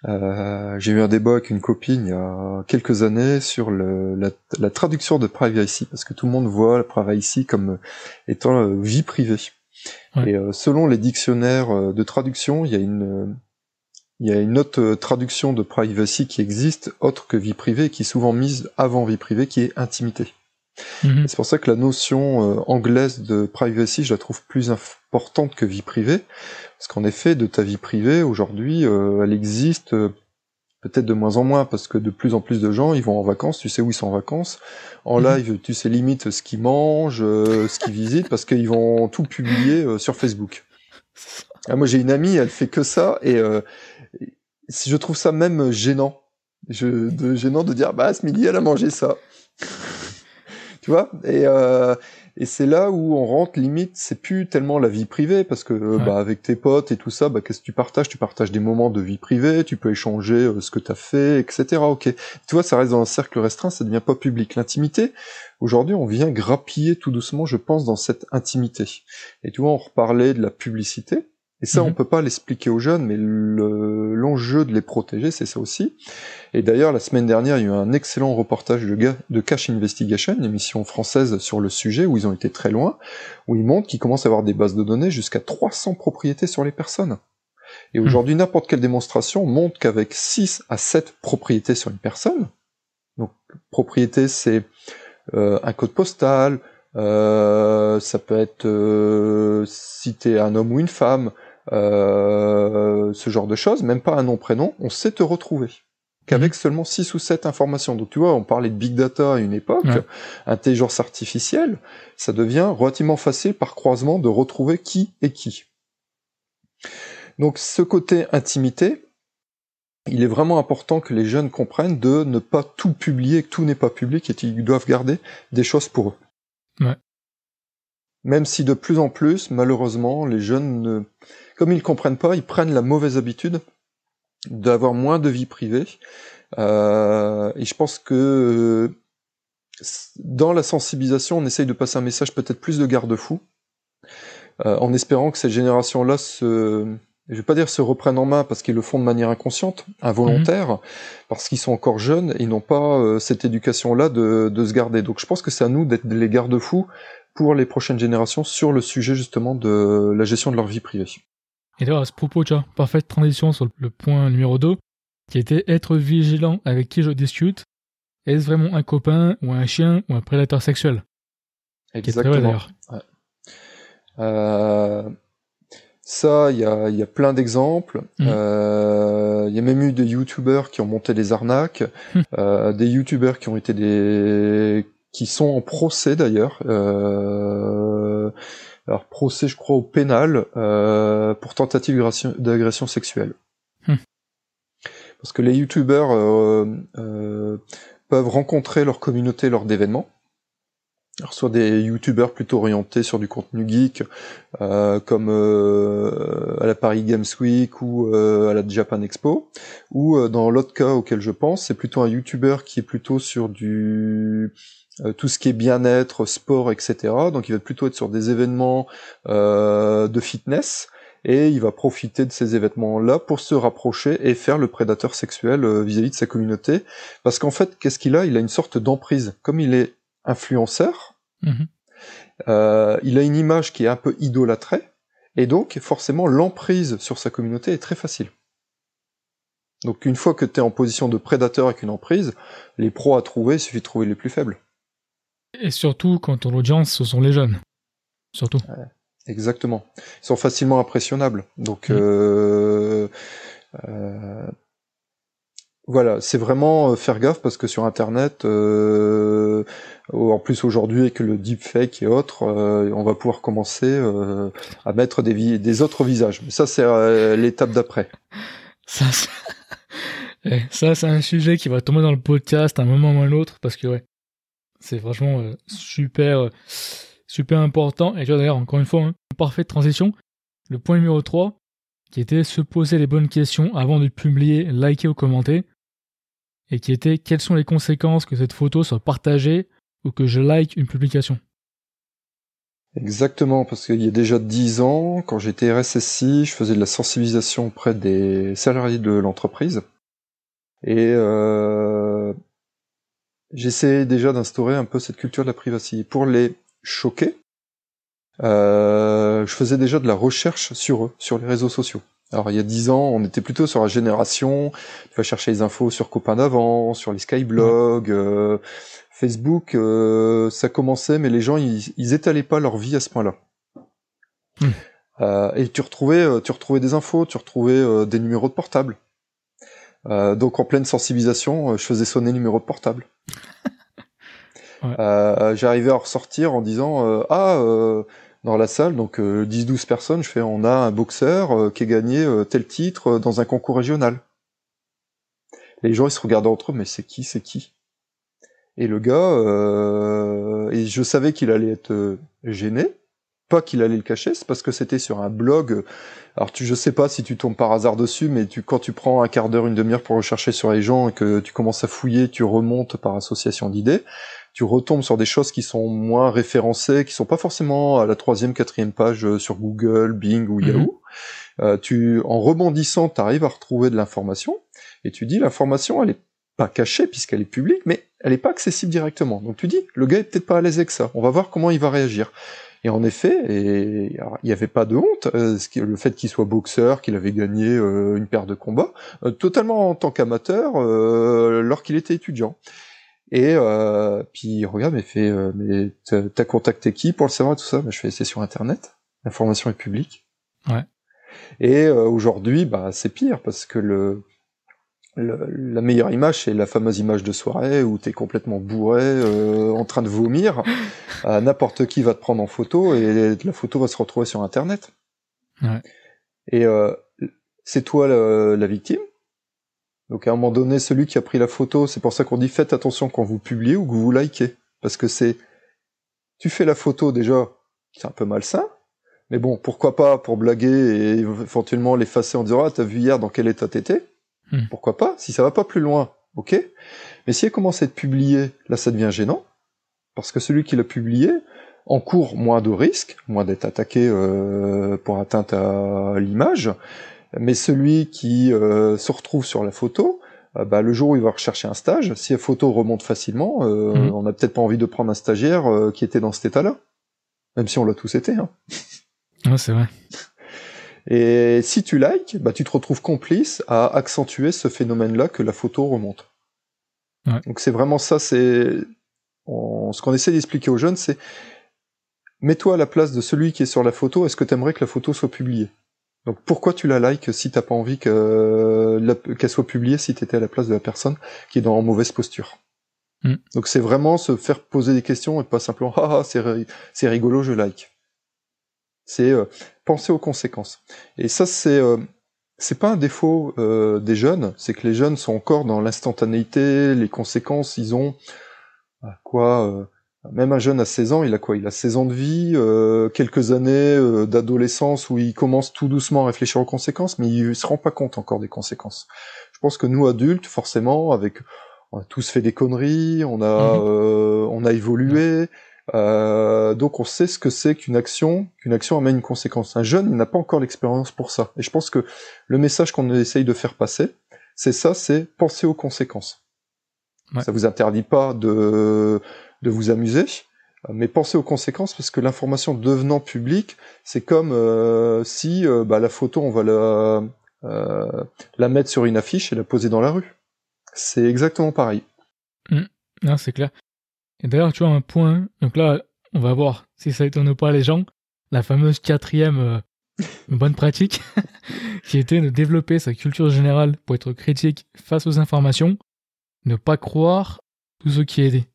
Euh, j'ai eu un débat avec une copine il y a quelques années sur le, la, traduction de privacy, parce que tout le monde voit la privacy comme étant euh, vie privée. Et euh, selon les dictionnaires de traduction, il y a une, il y a une autre traduction de privacy qui existe, autre que vie privée, qui est souvent mise avant vie privée, qui est intimité. Mhm. C'est pour ça que la notion anglaise de privacy, je la trouve plus importante que vie privée, parce qu'en effet, de ta vie privée, aujourd'hui, euh, elle existe euh, peut-être de moins en moins, parce que de plus en plus de gens, ils vont en vacances, tu sais où ils sont en vacances, en mhm. live, tu sais limite ce qu'ils mangent, ce qu'ils visitent, parce qu'ils vont tout publier sur Facebook. Ah, moi j'ai une amie, elle fait que ça, et je trouve ça même gênant. Je, de, gênant de dire, bah ce midi, elle a mangé ça vois? Et, euh, et c'est là où on rentre limite c'est plus tellement la vie privée parce que euh, bah avec tes potes et tout ça bah qu'est-ce que tu partages? Tu partages des moments de vie privée tu peux échanger euh, ce que tu as fait etc ok. Tu vois ça reste dans un cercle restreint ça devient pas public. L'intimité aujourd'hui on vient grappiller tout doucement je pense dans cette intimité. Et tu vois on reparlait de la publicité et ça, on mhm. peut pas l'expliquer aux jeunes, mais l'enjeu de les protéger, c'est ça aussi. Et d'ailleurs, la semaine dernière, il y a eu un excellent reportage de, de Cash Investigation, une émission française sur le sujet, où ils ont été très loin, où ils montrent qu'ils commencent à avoir des bases de données jusqu'à 300 propriétés sur les personnes. Et mhm. aujourd'hui, n'importe quelle démonstration montre qu'avec 6 à 7 propriétés sur une personne, donc propriété, c'est euh, un code postal, euh, ça peut être euh, si t'es un homme ou une femme, euh, ce genre de choses, même pas un nom prénom, on sait te retrouver qu'avec seulement 6 ou 7 informations. Donc tu vois, on parlait de big data à une époque, intelligence artificielle, ça devient relativement facile par croisement de retrouver qui est qui. Donc ce côté intimité, il est vraiment important que les jeunes comprennent de ne pas tout publier, que tout n'est pas public et qu'ils doivent garder des choses pour eux. Ouais. Même si de plus en plus, malheureusement, les jeunes ne comme ils comprennent pas, ils prennent la mauvaise habitude d'avoir moins de vie privée. Euh, et je pense que dans la sensibilisation, on essaye de passer un message peut-être plus de garde-fou, euh, en espérant que ces générations-là se, je vais pas dire se reprennent en main parce qu'ils le font de manière inconsciente, involontaire, mhm. parce qu'ils sont encore jeunes et ils n'ont pas euh, cette éducation-là de, de, se garder. Donc je pense que c'est à nous d'être les garde-fous pour les prochaines générations sur le sujet justement de la gestion de leur vie privée. Et d'ailleurs, à ce propos, tu vois, parfaite transition sur le point numéro 2, qui était être vigilant avec qui je discute. Est-ce vraiment un copain ou un chien ou un prédateur sexuel? Exactement. euh, ça, il y a, y a, plein d'exemples. Mm. Euh, il y a même eu des youtubeurs qui ont monté des arnaques, mm. euh, des youtubeurs qui ont été des qui sont en procès d'ailleurs. Euh, alors procès, je crois, au pénal euh, pour tentative d'agression sexuelle. Hmm. Parce que les youtubeurs euh, euh, peuvent rencontrer leur communauté lors d'événements. Alors soit des youtubeurs plutôt orientés sur du contenu geek, comme à la Paris Games Week ou à la Japan Expo, ou dans l'autre cas auquel je pense, c'est plutôt un youtubeur qui est plutôt sur du euh, tout ce qui est bien-être, sport, etc. Donc il va plutôt être sur des événements euh, de fitness et il va profiter de ces événements-là pour se rapprocher et faire le prédateur sexuel euh, vis-à-vis de sa communauté. Parce qu'en fait, qu'est-ce qu'il a? Il a une sorte d'emprise. Comme il est influenceur, mhm. euh, il a une image qui est un peu idolâtrée, et donc forcément l'emprise sur sa communauté est très facile. Donc une fois que tu es en position de prédateur avec une emprise, les pros à trouver, il suffit de trouver les plus faibles. Et surtout quand ton audience, ce sont les jeunes. Surtout. exactement. Ils sont facilement impressionnables. Donc, euh, euh, voilà, c'est vraiment euh, faire gaffe parce que sur Internet, en plus aujourd'hui avec le deepfake et autres, on va pouvoir commencer à mettre des, des autres visages. Mais ça, c'est l'étape d'après. Ça, eh, ça c'est un sujet qui va tomber dans le podcast à un moment ou à l'autre parce que ouais, c'est franchement euh, super, euh, super important. Et tu vois d'ailleurs, encore une fois, hein, parfaite transition. Le point numéro 3, qui était se poser les bonnes questions avant de publier, liker ou commenter. Et qui était quelles sont les conséquences que cette photo soit partagée ou que je like une publication? Exactement, parce qu'il y a déjà 10 ans, quand j'étais RSSI, je faisais de la sensibilisation auprès des salariés de l'entreprise. Et euh, j'essaie déjà d'instaurer un peu cette culture de la privacy. Pour les choquer, euh, je faisais déjà de la recherche sur eux, sur les réseaux sociaux. Alors il y a dix ans, on était plutôt sur la génération, tu vas chercher les infos sur Copain d'avant, sur les Skyblogs, euh, Facebook, euh, ça commençait, mais les gens, ils, ils étalaient pas leur vie à ce point-là. Hmm. Euh, et tu retrouvais, euh, tu retrouvais des infos, tu retrouvais euh, des numéros de portable. Euh, donc en pleine sensibilisation, euh, je faisais sonner numéro de portable. Ouais. Euh, J'arrivais à ressortir en disant euh, ah euh, dans la salle donc euh, 10-12 personnes, je fais on a un boxeur euh, qui a gagné euh, tel titre euh, dans un concours régional. Les gens ils se regardaient entre eux mais c'est qui c'est qui? Et le gars euh, et je savais qu'il allait être gêné, pas qu'il allait le cacher, c'est parce que c'était sur un blog. Alors tu, je sais pas si tu tombes par hasard dessus, mais tu, quand tu prends un quart d'heure, une demi-heure pour rechercher sur les gens et que tu commences à fouiller, tu remontes par association d'idées, tu retombes sur des choses qui sont moins référencées, qui sont pas forcément à la troisième, quatrième page euh, sur Google, Bing ou Mhm. Yahoo. Euh, tu, en rebondissant, tu arrives à retrouver de l'information et tu dis l'information, elle est pas cachée puisqu'elle est publique, mais elle est pas accessible directement. Donc tu dis, le gars est peut-être pas à l'aise avec ça. On va voir comment il va réagir. Et en effet, et alors, il n'y avait pas de honte, euh, ce qui- le fait qu'il soit boxeur, qu'il avait gagné euh, une paire de combats, euh, totalement en tant qu'amateur, euh, lorsqu'il était étudiant. Et euh, puis il regarde et fait, euh, mais t'as contacté qui pour le savoir et tout ça? Mais je fais, c'est sur Internet, l'information est publique. Ouais. Et euh, aujourd'hui, bah c'est pire parce que le, le- la meilleure image, c'est la fameuse image de soirée où t'es complètement bourré, euh, en train de vomir. Euh, N'importe qui va te prendre en photo et la photo va se retrouver sur Internet. Ouais. Et euh, c'est toi la, la victime. Donc à un moment donné, celui qui a pris la photo, c'est pour ça qu'on dit faites attention quand vous publiez ou que vous likez. Parce que c'est... Tu fais la photo déjà, c'est un peu malsain. Mais bon, pourquoi pas pour blaguer et éventuellement l'effacer en disant ah t'as vu hier dans quel état t'étais Hmm. Pourquoi pas Si ça va pas plus loin, ok. Mais si elle commence à être publiée, là ça devient gênant parce que celui qui l'a publié encourt moins de risques, moins d'être attaqué euh, pour atteinte à l'image. Mais celui qui euh, se retrouve sur la photo, euh, bah, le jour où il va rechercher un stage, si la photo remonte facilement, euh, Mhm. on n'a peut-être pas envie de prendre un stagiaire euh, qui était dans cet état-là, même si on l'a tous été. Hein. Ouais, c'est vrai. Et si tu likes, bah, tu te retrouves complice à accentuer ce phénomène-là que la photo remonte. Ouais. Donc c'est vraiment ça, c'est on- ce qu'on essaie d'expliquer aux jeunes, c'est mets-toi à la place de celui qui est sur la photo, est-ce que tu aimerais que la photo soit publiée? Donc pourquoi tu la likes si t'as pas envie qu'elle soit publiée si tu étais à la place de la personne qui est dans en mauvaise posture? Mm. Donc c'est vraiment se faire poser des questions et pas simplement ah ah c'est rigolo je like. C'est euh, penser aux conséquences. Et ça c'est euh, c'est pas un défaut euh, des jeunes, c'est que les jeunes sont encore dans l'instantanéité, les conséquences, ils ont ah, quoi euh, même un jeune à 16 ans, il a quoi? Il a 16 ans de vie, euh, quelques années euh, d'adolescence où il commence tout doucement à réfléchir aux conséquences, mais il se rend pas compte encore des conséquences. Je pense que nous adultes, forcément, avec on a tous fait des conneries, on a Mhm. euh, on a évolué, euh, donc on sait ce que c'est qu'une action, qu'une action amène une conséquence. Un jeune, il n'a pas encore l'expérience pour ça. Et je pense que le message qu'on essaye de faire passer, c'est ça, c'est penser aux conséquences. Ouais. Ça vous interdit pas de de vous amuser, mais pensez aux conséquences parce que l'information devenant publique, c'est comme euh, si euh, bah, la photo, on va la euh, la mettre sur une affiche et la poser dans la rue. C'est exactement pareil. Non, c'est clair. Et d'ailleurs, tu vois, un point, donc là, on va voir si ça étonne pas les gens, la fameuse quatrième euh, bonne pratique, qui était de développer sa culture générale pour être critique face aux informations, ne pas croire tout ce qui est dit.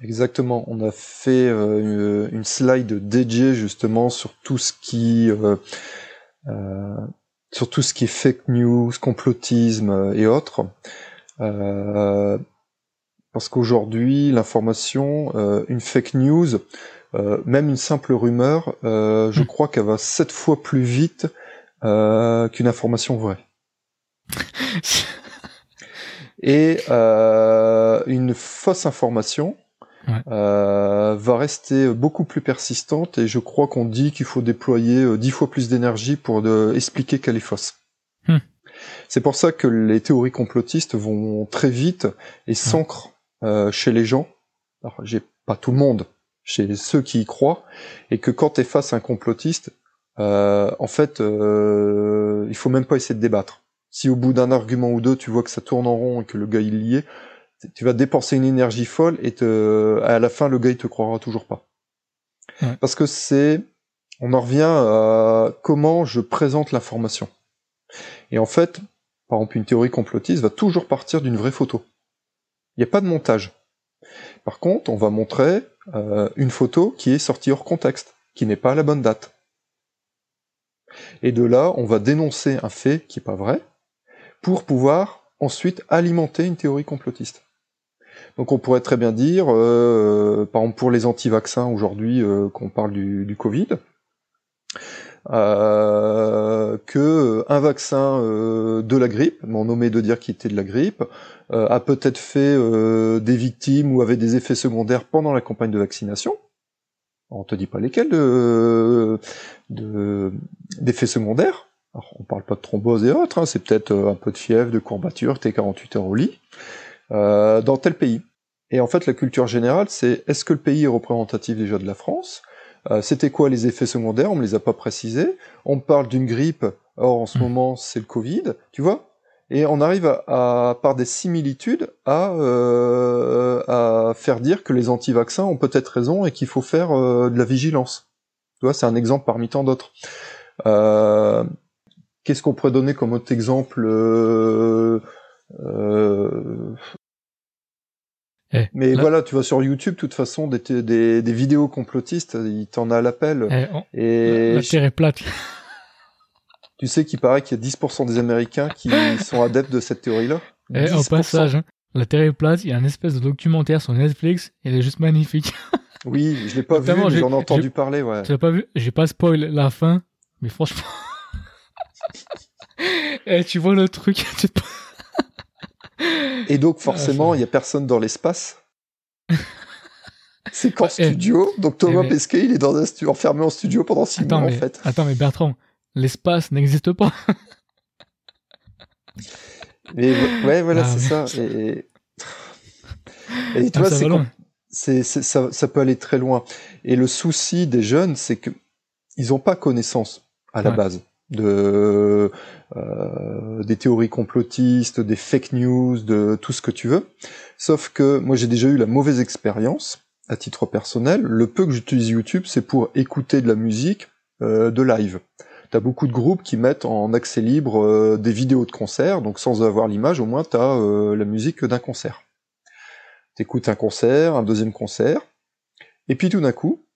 Exactement. On a fait euh, une slide dédiée justement sur tout ce qui euh, sur tout ce qui est fake news, complotisme et autres. Euh, parce qu'aujourd'hui, l'information, euh, une fake news, euh, même une simple rumeur, euh, je Hmm. crois qu'elle va sept fois plus vite qu'une information vraie. Et une fausse information Ouais. va rester beaucoup plus persistante et je crois qu'on dit qu'il faut déployer dix fois plus d'énergie pour de, expliquer qu'elle est fausse. Hmm. C'est pour ça que les théories complotistes vont très vite et s'ancrent euh, chez les gens. Alors, j'ai pas tout le monde, chez ceux qui y croient, et que quand tu es face à un complotiste, euh, en fait, euh, il faut même pas essayer de débattre. Si au bout d'un argument ou deux, tu vois que ça tourne en rond et que le gars il y est, tu vas dépenser une énergie folle et te, à la fin, le gars il te croira toujours pas. Parce que c'est, on en revient à comment je présente l'information. Et en fait, par exemple, une théorie complotiste va toujours partir d'une vraie photo. Il n'y a pas de montage. Par contre, on va montrer euh, une photo qui est sortie hors contexte, qui n'est pas à la bonne date. Et de là, on va dénoncer un fait qui n'est pas vrai, pour pouvoir ensuite alimenter une théorie complotiste. Donc on pourrait très bien dire, euh, par exemple pour les anti-vaccins aujourd'hui, euh, qu'on parle du, du Covid, euh, que un vaccin euh, de la grippe, m'en nommé de dire qu'il était de la grippe, euh, a peut-être fait euh, des victimes ou avait des effets secondaires pendant la campagne de vaccination. On te dit pas lesquels de, d'effets secondaires. Alors, on parle pas de thrombose et autres, hein, c'est peut-être un peu de fièvre, de courbature, t'es 48 heures au lit, dans tel pays. Et en fait, la culture générale, c'est est-ce que le pays est représentatif déjà de la France euh, C'était quoi les effets secondaires? On me les a pas précisés. On parle d'une grippe, or en ce hmm. moment c'est le Covid, tu vois? Et on arrive à, par des similitudes à, euh, à faire dire que les anti-vaccins ont peut-être raison et qu'il faut faire euh, de la vigilance. Tu vois, c'est un exemple parmi tant d'autres. Euh, Qu'est-ce qu'on pourrait donner comme autre exemple euh, euh, eh, mais voilà, tu vas sur YouTube, de toute façon, des, des, des vidéos complotistes, il t'en a à l'appel. Eh, et la, terre est plate. Tu sais qu'il paraît qu'il y a 10% des Américains qui sont adeptes de cette théorie-là. Eh, au passage, hein, la terre est plate, il y a un espèce de documentaire sur Netflix, il est juste magnifique. oui, je l'ai pas vu, mais j'en ai entendu parler, ouais. Je l'ai pas vu, j'ai pas spoil la fin, mais franchement. et tu vois le truc, et donc, forcément, il n'y a personne dans l'espace. C'est qu'en studio. Donc, Thomas mais... Pesquet, il est dans un enfermé en studio pendant six mois, en fait. Attends, mais Bertrand, l'espace n'existe pas. mais ouais, voilà, ah, c'est ça. Et, et tu ah, vois, c'est ça, ça peut aller très loin. Et le souci des jeunes, c'est que ils n'ont pas connaissance à la base de euh, des théories complotistes, des fake news, de tout ce que tu veux. Sauf que moi j'ai déjà eu la mauvaise expérience à titre personnel. Le peu que j'utilise YouTube, c'est pour écouter de la musique euh, de live. T'as beaucoup de groupes qui mettent en accès libre euh, des vidéos de concerts, donc sans avoir l'image, au moins t'as euh, la musique d'un concert. T'écoutes un concert, un deuxième concert, et puis tout d'un coup,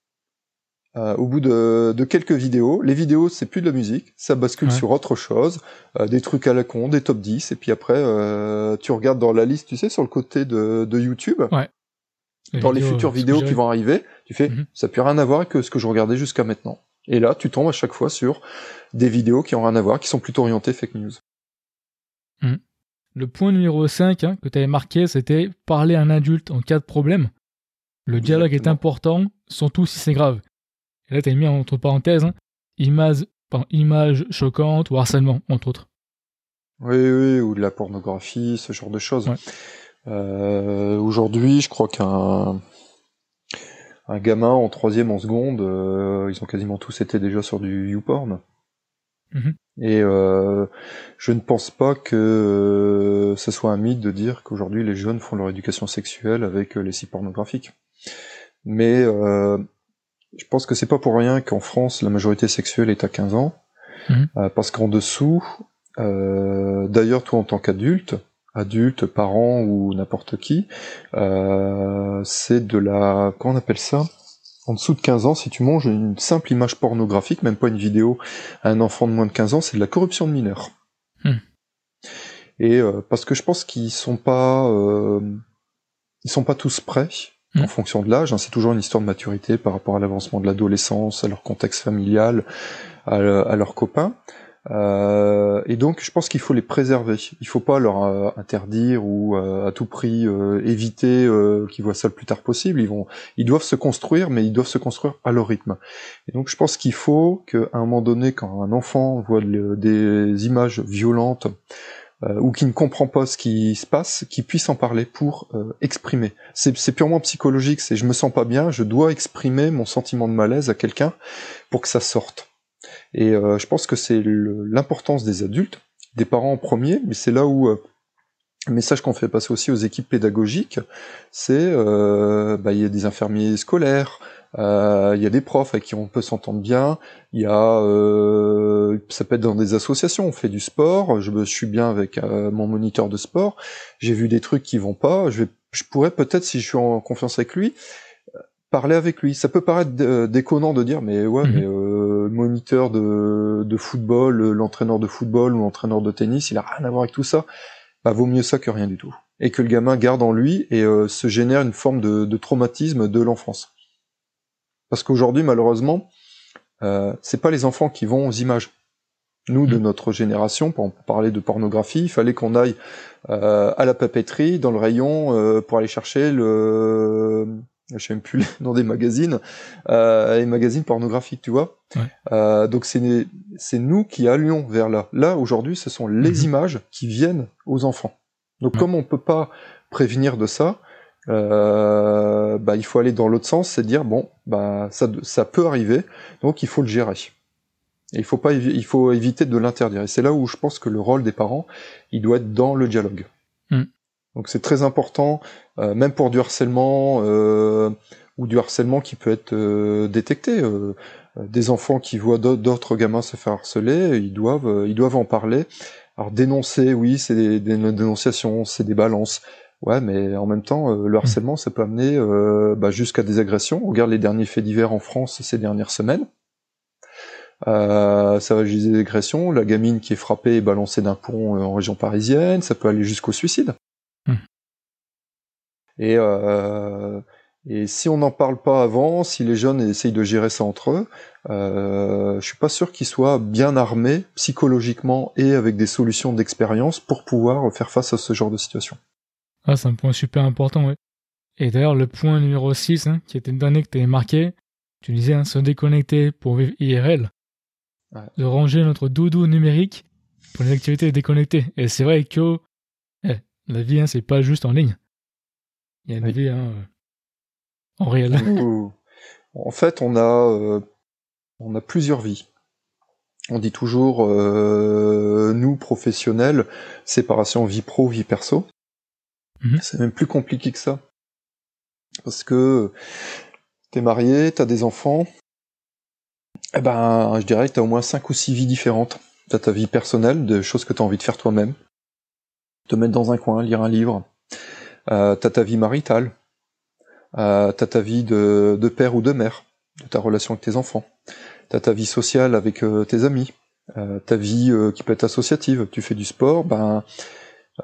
euh, au bout de, de, quelques vidéos, les vidéos c'est plus de la musique, ça bascule sur autre chose, euh, des trucs à la con, des top 10, et puis après euh, tu regardes dans la liste, tu sais, sur le côté de, de YouTube, ouais. dans les futures vidéos qui vont arriver, tu fais, mhm. ça n'a plus rien à voir avec ce que je regardais jusqu'à maintenant. Et là, tu tombes à chaque fois sur des vidéos qui ont rien à voir, qui sont plutôt orientées fake news. Mhm. Le point numéro 5 hein, que tu avais marqué, c'était parler à un adulte en cas de problème. Le dialogue est important, surtout si c'est grave. Et là, t'as mis entre parenthèses, hein, image, image choquante ou harcèlement, entre autres. Oui, oui, ou de la pornographie, ce genre de choses. Euh, aujourd'hui, je crois qu'un un gamin en troisième, en seconde, euh, ils ont quasiment tous été déjà sur du YouPorn. Mm Et euh, je ne pense pas que ce soit un mythe de dire qu'aujourd'hui les jeunes font leur éducation sexuelle avec les sites pornographiques. Mais je pense que c'est pas pour rien qu'en France la majorité sexuelle est à 15 ans, mhm. euh, parce qu'en dessous, euh, d'ailleurs toi en tant qu'adulte, adulte, parent ou n'importe qui, euh, c'est de la, comment on appelle ça? En dessous de 15 ans, si tu manges une simple image pornographique, même pas une vidéo, à un enfant de moins de 15 ans, c'est de la corruption de mineurs. Hmm. Et parce que je pense qu'ils sont pas, ils sont pas tous prêts en mm. fonction de l'âge. Hein, c'est toujours une histoire de maturité par rapport à l'avancement de l'adolescence, à leur contexte familial, à, leurs copains. Euh, et donc, je pense qu'il faut les préserver. Il faut pas leur euh, interdire ou euh, à tout prix éviter qu'ils voient ça le plus tard possible. Ils vont, ils doivent se construire, mais ils doivent se construire à leur rythme. Et donc, je pense qu'il faut qu'à un moment donné, quand un enfant voit des images violentes euh, ou qui ne comprend pas ce qui se passe, qui puisse en parler pour euh, exprimer. C'est purement psychologique, c'est je me sens pas bien, je dois exprimer mon sentiment de malaise à quelqu'un pour que ça sorte. Et je pense que c'est l'importance des adultes, des parents en premier, mais c'est là où le message qu'on fait passer aussi aux équipes pédagogiques, c'est bah, il y a des infirmiers scolaires, euh, il y a des profs avec qui on peut s'entendre bien. Il y a, euh, ça peut être dans des associations. On fait du sport. Je, je suis bien avec euh, mon moniteur de sport. J'ai vu des trucs qui vont pas. Je vais, je pourrais peut-être, si je suis en confiance avec lui, parler avec lui. Ça peut paraître déconnant de dire, mais ouais, mhm. mais le moniteur de, de football, l'entraîneur de football ou l'entraîneur de tennis, il a rien à voir avec tout ça. Bah, vaut mieux ça que rien du tout. Et que le gamin garde en lui et se génère une forme de, de traumatisme de l'enfance. Parce qu'aujourd'hui, malheureusement, euh, c'est pas les enfants qui vont aux images. Nous, de mm. notre génération, pour parler de pornographie, il fallait qu'on aille euh, à la papeterie, dans le rayon, euh, pour aller chercher le, je sais même plus nom des magazines, euh, les magazines pornographiques, tu vois. Euh, donc c'est c'est nous qui allions vers là. Là aujourd'hui, ce sont les mm-hmm. images qui viennent aux enfants. Donc comme on peut pas prévenir de ça, euh, bah, il faut aller dans l'autre sens, c'est dire bon, bah ça, ça peut arriver, donc il faut le gérer. Et il faut pas, il faut éviter de l'interdire. Et c'est là où je pense que le rôle des parents, il doit être dans le dialogue. Mm. Donc c'est très important, euh, même pour du harcèlement euh, ou du harcèlement qui peut être euh, détecté. Euh, des enfants qui voient d'autres gamins se faire harceler, ils doivent, ils doivent en parler. Alors dénoncer, oui, c'est des, des dénonciations, c'est des balances. Ouais, mais en même temps, euh, le hmm. harcèlement, ça peut amener euh, bah, jusqu'à des agressions. On regarde les derniers faits divers en France ces dernières semaines. Euh, ça va jusqu'à des agressions. La gamine qui est frappée et balancée d'un pont en région parisienne, ça peut aller jusqu'au suicide. Hmm. Et, et si on n'en parle pas avant, si les jeunes essayent de gérer ça entre eux, euh, je suis pas sûr qu'ils soient bien armés psychologiquement et avec des solutions d'expérience pour pouvoir faire face à ce genre de situation. Ah, c'est un point super important, oui. Et d'ailleurs, le point numéro 6, hein, qui était une donnée que tu avais marqué, tu disais hein, se déconnecter pour vivre IRL. De ranger notre doudou numérique pour les activités déconnectées. Et c'est vrai que eh, la vie, hein, c'est pas juste en ligne. Il y a une vie hein, en réel. en fait, on a, euh, on a plusieurs vies. On dit toujours, euh, nous, professionnels, séparation vie pro, vie perso. Mhm. C'est même plus compliqué que ça. Parce que t'es marié, t'as des enfants, eh ben, je dirais que t'as au moins cinq ou six vies différentes. T'as ta vie personnelle, de choses que t'as envie de faire toi-même, te mettre dans un coin, lire un livre. Euh, t'as ta vie maritale, euh, t'as ta vie de, père ou de mère, de ta relation avec tes enfants. T'as ta vie sociale avec euh, tes amis, euh, ta vie euh, qui peut être associative. Tu fais du sport, ben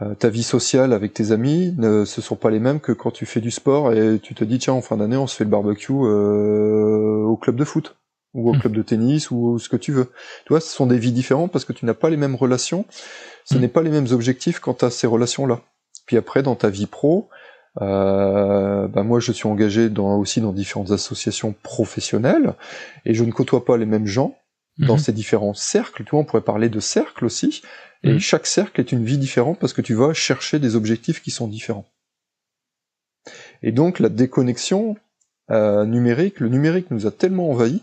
euh, ta vie sociale avec tes amis ne ce sont pas les mêmes que quand tu fais du sport et tu te dis tiens en fin d'année on se fait le barbecue euh, au club de foot ou au hmm. club de tennis ou ce que tu veux. Tu vois, ce sont des vies différentes parce que tu n'as pas les mêmes relations, ce hmm. n'est pas les mêmes objectifs quant à ces relations-là. Puis après dans ta vie pro, euh, bah moi je suis engagé dans, aussi dans différentes associations professionnelles et je ne côtoie pas les mêmes gens dans hmm. ces différents cercles. Tu vois, on pourrait parler de cercles aussi. Et mhm. chaque cercle est une vie différente parce que tu vas chercher des objectifs qui sont différents. Et donc la déconnexion euh, numérique, le numérique nous a tellement envahi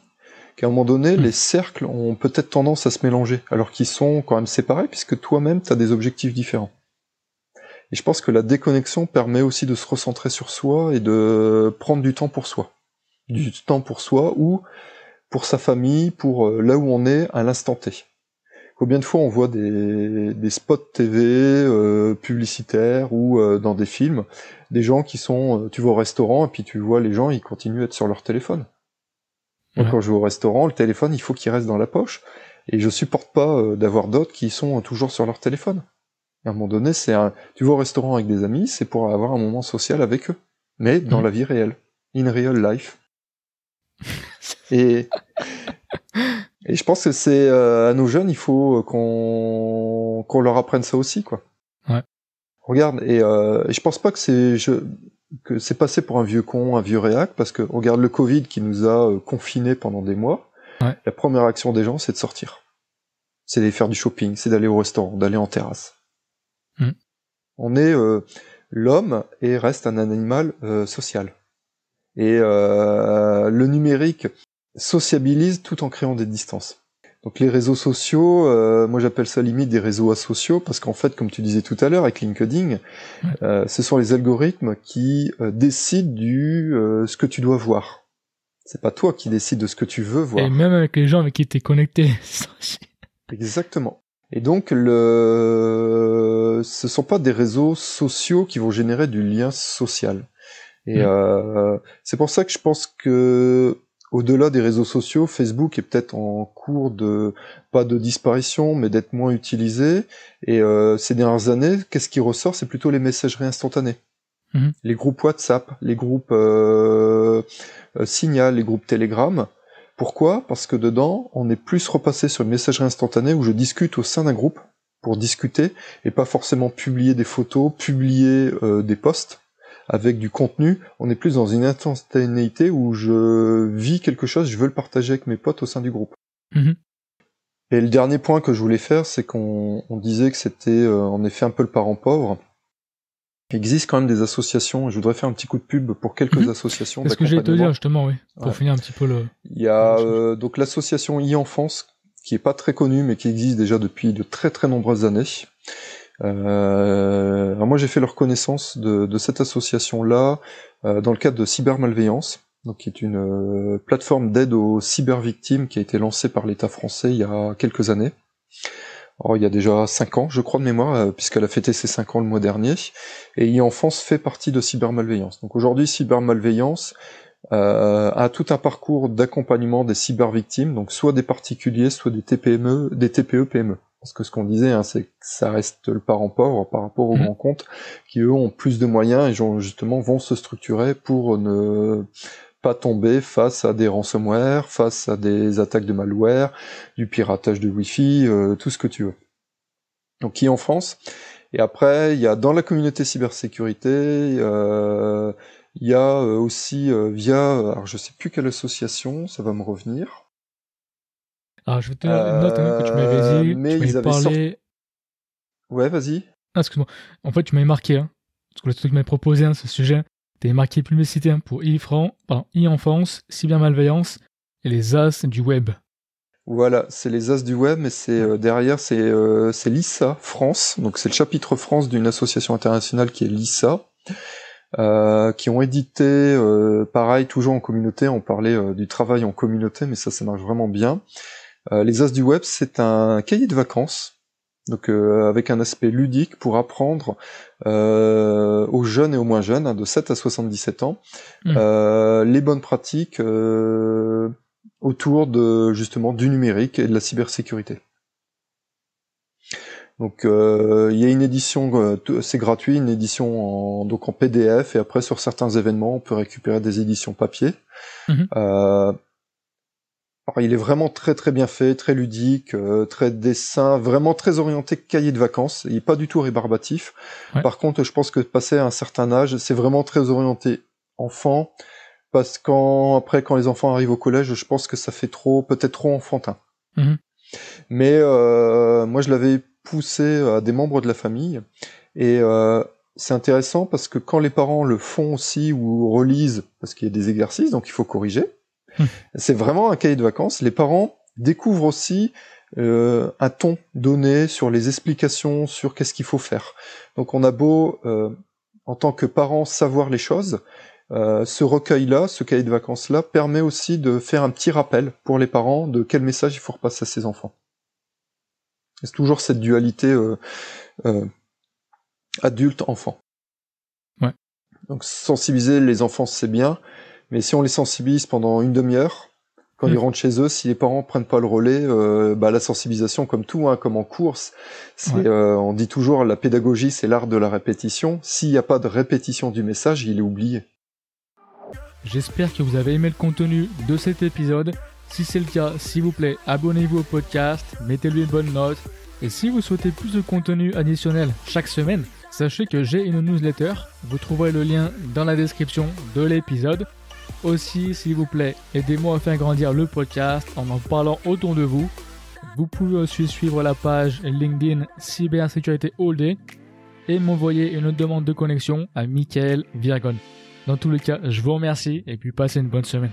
qu'à un moment donné, mhm. les cercles ont peut-être tendance à se mélanger, alors qu'ils sont quand même séparés, puisque toi-même, tu as des objectifs différents. Et je pense que la déconnexion permet aussi de se recentrer sur soi et de prendre du temps pour soi. Du temps pour soi ou pour sa famille, pour euh, là où on est à l'instant T. Combien de fois on voit des, des spots TV euh, publicitaires ou euh, dans des films, des gens qui sont, euh, tu vas au restaurant et puis tu vois les gens, ils continuent à être sur leur téléphone. Moi, quand je vais au restaurant, le téléphone, il faut qu'il reste dans la poche. Et je supporte pas d'avoir d'autres qui sont toujours sur leur téléphone. À un moment donné, c'est un, tu vas au restaurant avec des amis, c'est pour avoir un moment social avec eux. Mais dans la vie réelle. In real life. et, et je pense que c'est euh, à nos jeunes, il faut qu'on qu'on leur apprenne ça aussi, quoi. Ouais. Regarde, et, euh, je pense pas que c'est je, que c'est passé pour un vieux con, un vieux réac, parce que regarde le Covid qui nous a euh, confinés pendant des mois. Ouais. La première action des gens, c'est de sortir, c'est d'aller faire du shopping, c'est d'aller au restaurant, d'aller en terrasse. Mm. On est euh, l'homme et reste un animal euh, social. Et le numérique sociabilise tout en créant des distances. Donc les réseaux sociaux, euh, moi j'appelle ça limite des réseaux asociaux parce qu'en fait, comme tu disais tout à l'heure avec LinkedIn, euh, ce sont les algorithmes qui euh, décident du ce que tu dois voir. C'est pas toi qui décides de ce que tu veux voir. Et même avec les gens avec qui tu es connecté. Exactement. Et donc le, ce sont pas des réseaux sociaux qui vont générer du lien social. Et mm. c'est pour ça que je pense que au-delà des réseaux sociaux, Facebook est peut-être en cours de pas de disparition, mais d'être moins utilisé. Et euh, ces dernières années, qu'est-ce qui ressort? C'est plutôt les messageries instantanées, mhm. les groupes WhatsApp, les groupes euh, euh, Signal, les groupes Telegram. Pourquoi? Parce que dedans, on est plus repassé sur une messagerie instantanée où je discute au sein d'un groupe pour discuter et pas forcément publier des photos, publier des posts avec du contenu, on est plus dans une instantanéité où je vis quelque chose, je veux le partager avec mes potes au sein du groupe. Mhm. Et le dernier point que je voulais faire, c'est qu'on disait que c'était euh, en effet un peu le parent pauvre. Il existe quand même des associations, je voudrais faire un petit coup de pub pour quelques mhm. associations. C'est ce que j'allais te dire justement, oui, pour finir un petit peu le... Il y a euh, donc l'association e-enfance, qui est pas très connue, mais qui existe déjà depuis de très très nombreuses années, euh, moi j'ai fait leur connaissance de, de cette association-là euh, dans le cadre de Cybermalveillance, donc qui est une euh, plateforme d'aide aux cybervictimes qui a été lancée par l'État français il y a quelques années. Alors, il y a déjà 5 ans, je crois de mémoire, euh, puisqu'elle a fêté ses 5 ans le mois dernier. Et e-enfance fait partie de cybermalveillance. Donc aujourd'hui, cybermalveillance euh, a tout un parcours d'accompagnement des cybervictimes, donc soit des particuliers, soit des TPME, des TPE-PME. Parce que ce qu'on disait, hein, c'est que ça reste le parent pauvre par rapport aux mmh. grands comptes, qui eux ont plus de moyens et justement vont se structurer pour ne pas tomber face à des ransomware, face à des attaques de malware, du piratage de Wi-Fi, euh, tout ce que tu veux. Donc qui en France Et après, il y a dans la communauté cybersécurité, euh, il y a euh, aussi via, alors je sais plus quelle association, ça va me revenir. Alors, je vais te donner une note hein, que tu m'avais dit. Euh, mais tu ils avaient parlé... Ouais, vas-y. Ah, excuse-moi. En fait, tu m'avais marqué, hein, parce que le truc que tu m'avais proposé, hein, ce sujet, tu marqué publicité hein, pour e-enfance, cybermalveillance et les as du web. Voilà, c'est les as du web, mais c'est euh, derrière, c'est euh, l'ISA France, donc c'est le chapitre France d'une association internationale qui est l'ISA, euh, qui ont édité, euh, pareil, toujours en communauté, on parlait du travail en communauté, mais ça, ça marche vraiment bien, euh, les As du Web, c'est un cahier de vacances, donc euh, avec un aspect ludique pour apprendre euh, aux jeunes et aux moins jeunes, hein, de 7 à 77 ans, mmh. les bonnes pratiques autour de justement du numérique et de la cybersécurité. Donc il y a une édition, c'est gratuit, une édition en, donc en PDF et après sur certains événements on peut récupérer des éditions papier. Mmh. Alors, il est vraiment très très bien fait, très ludique, euh, très dessin, vraiment très orienté cahier de vacances. Il est pas du tout rébarbatif. Par contre, je pense que passer à un certain âge, c'est vraiment très orienté enfant, parce qu'après après quand les enfants arrivent au collège, je pense que ça fait trop, peut-être trop enfantin. Mhm. Mais euh, moi, je l'avais poussé à des membres de la famille, et euh, c'est intéressant parce que quand les parents le font aussi ou relisent, parce qu'il y a des exercices, donc il faut corriger c'est vraiment un cahier de vacances. Les parents découvrent aussi euh, un ton donné sur les explications, sur qu'est-ce qu'il faut faire. Donc on a beau, euh, en tant que parent, savoir les choses, euh, ce recueil-là, ce cahier de vacances-là, permet aussi de faire un petit rappel pour les parents de quel message il faut repasser à ses enfants. C'est toujours cette dualité adulte-enfant. Ouais. Donc sensibiliser les enfants, c'est bien, mais si on les sensibilise pendant une demi-heure, quand ils hmm. rentrent chez eux, si les parents prennent pas le relais, euh, bah, la sensibilisation, comme tout, hein, comme en course, euh, on dit toujours la pédagogie, c'est l'art de la répétition. S'il n'y a pas de répétition du message, il est oublié. J'espère que vous avez aimé le contenu de cet épisode. Si c'est le cas, s'il vous plaît, abonnez-vous au podcast, mettez-lui une bonne note. Et si vous souhaitez plus de contenu additionnel chaque semaine, sachez que j'ai une newsletter. Vous trouverez le lien dans la description de l'épisode. Aussi, s'il vous plaît, aidez-moi à faire grandir le podcast en en parlant autour de vous. Vous pouvez aussi suivre la page LinkedIn Cybersécurité All Day et m'envoyer une demande de connexion à Michael Virgon. Dans tous les cas, je vous remercie et puis passez une bonne semaine.